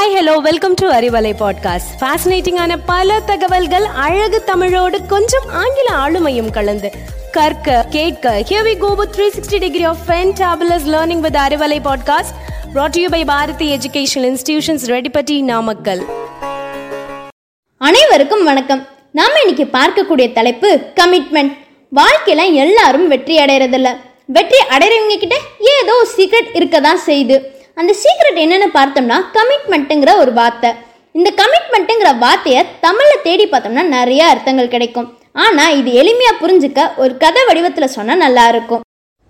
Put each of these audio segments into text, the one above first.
Hi hello welcome to Arivalai podcast ஃபேசினேட்டிங்கான பல தகவல்கள் அழகு தமிழோடு கொஞ்சம் ஆங்கில ஆளுமையும் கலந்து. கற்க கேட்க here we go with 360 degree of fantabulous learning with Arivalai podcast brought to you by Bharathi educational institutions Reddipatti Namakkal அனைவருக்கும் வணக்கம். நாம இன்னைக்கு பார்க்கக்கூடிய தலைப்பு கமிட்மெண்ட் வாழ்க்கையில எல்லாரும் வெற்றி அடையறதில்ல. வெற்றி அடைறவங்க கிட்ட ஏதோ சீக்ரெட் இருக்க தான் செய்யுது. அந்த சீக்ரெட் என்னென்னு பார்த்தோம்னா கமிட்மெண்ட்டுங்கிற ஒரு வார்த்தை. இந்த கமிட்மெண்ட்டுங்கிற வார்த்தையை தமிழில் தேடி பார்த்தோம்னா நிறைய அர்த்தங்கள் கிடைக்கும். ஆனால் இது எளிமையாக புரிஞ்சுக்க ஒரு கதை வடிவத்தில் சொன்னால் நல்லாயிருக்கும்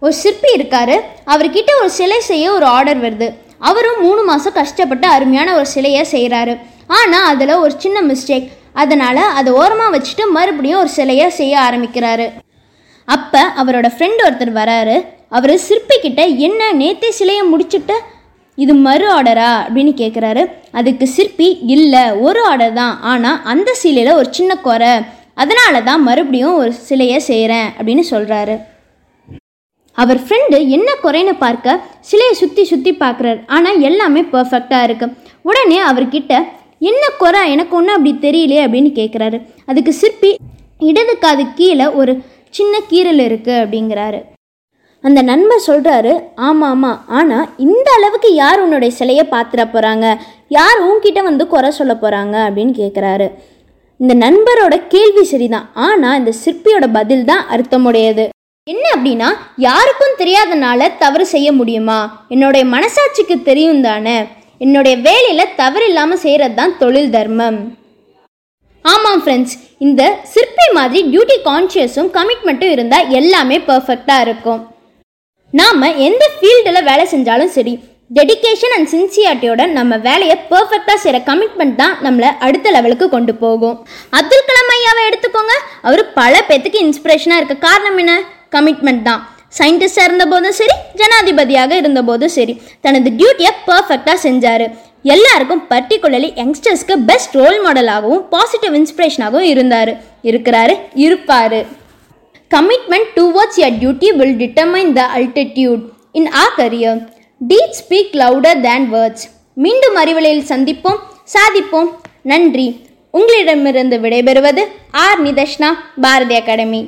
ஒரு சிற்பி இருக்காரு. அவர்கிட்ட ஒரு சிலை செய்ய ஒரு ஆர்டர் வருது. அவரும் மூணு மாதம் கஷ்டப்பட்டு அருமையான ஒரு சிலையை செய்கிறாரு ஆனால் அதில் ஒரு சின்ன மிஸ்டேக் அதனால் அதை ஓரமாக வச்சுட்டு மறுபடியும் ஒரு சிலையை செய்ய ஆரம்பிக்கிறாரு. அப்போ அவரோட ஃப்ரெண்ட் ஒருத்தர் வராரு. அவர் சிற்பி கிட்ட என்ன நேத்தே சிலையை முடிச்சுட்டு இது மறு ஆர்டரா அப்படின்னு கேட்குறாரு அதுக்கு சிற்பி இல்லை ஒரு ஆர்டர் தான். ஆனால் அந்த சிலையில் ஒரு சின்ன குறை. அதனால தான் மறுபடியும் ஒரு சிலையை செய்கிறேன் அப்படின்னு சொல்கிறாரு அவர் ஃப்ரெண்டு என்ன குறைன்னு பார்க்க சிலையை சுற்றி சுற்றி பார்க்குறாரு. ஆனால் எல்லாமே பர்ஃபெக்டாக இருக்குது உடனே அவர்கிட்ட என்ன குறை? எனக்கு ஒன்றும் அப்படி தெரியலையே அப்படின்னு கேட்குறாரு அதுக்கு சிற்பி இடது காது கீழே ஒரு சின்ன கீறல் இருக்குது அப்படிங்கிறாரு. அந்த நண்பர் சொல்கிறாரு ஆமாம் ஆமாம் ஆனால் இந்த அளவுக்கு யார் உன்னுடைய சிலையை பார்த்துட போகிறாங்க யார் உன்கிட்ட வந்து குறை சொல்ல போகிறாங்க அப்படின்னு கேட்குறாரு இந்த நண்பரோட கேள்வி சரிதான் ஆனால் இந்த சிற்பியோட பதில் தான் அர்த்தமுடையது. என்ன அப்படின்னா யாருக்கும் தெரியாதனால தவறு செய்ய முடியுமா? என்னுடைய மனசாட்சிக்கு தெரியும் தானே? என்னுடைய வேலையில் தவறு இல்லாமல் செய்கிறது தான் தொழில் தர்மம். ஆமாம் ஃப்ரெண்ட்ஸ் இந்த சிற்பி மாதிரி டியூட்டி கான்ஷியஸும் கமிட்மெண்ட்டும் இருந்தால் எல்லாமே பர்ஃபெக்டாக இருக்கும். நாம் எந்த ஃபீல்டில் வேலை செஞ்சாலும் சரி டெடிகேஷன் அண்ட் சின்சியாரிட்டியோட நம்ம வேலையை பர்ஃபெக்டாக செய்கிற கமிட்மெண்ட் தான் நம்மளை அடுத்த லெவலுக்கு கொண்டு போகும். அப்துல் கலாம் ஐயாவை எடுத்துக்கோங்க. அவர் பல பேத்துக்கு இன்ஸ்பிரேஷனாக இருக்க காரணம் என்ன? கமிட்மெண்ட் தான். சயின்டிஸ்டாக இருந்தபோதும் சரி ஜனாதிபதியாக இருந்தபோதும் சரி தனது டியூட்டியை பர்ஃபெக்டாக செஞ்சார். எல்லாருக்கும் பர்டிகுலர்லி யங்ஸ்டர்ஸ்க்கு பெஸ்ட் ரோல் மாடலாகவும் பாசிட்டிவ் இன்ஸ்பிரேஷனாகவும் இருந்தார். இருக்கிறாரு இருப்பார். Commitment towards your duty will determine the altitude in our career. Deeds speak louder than words. மீண்டும் அறிவலையில் சந்திப்போம் சாதிப்போம் நன்றி உங்களிடமிருந்து விடைபெறுவது ஆர் நிதஷ்னா பாரதி அகாடமி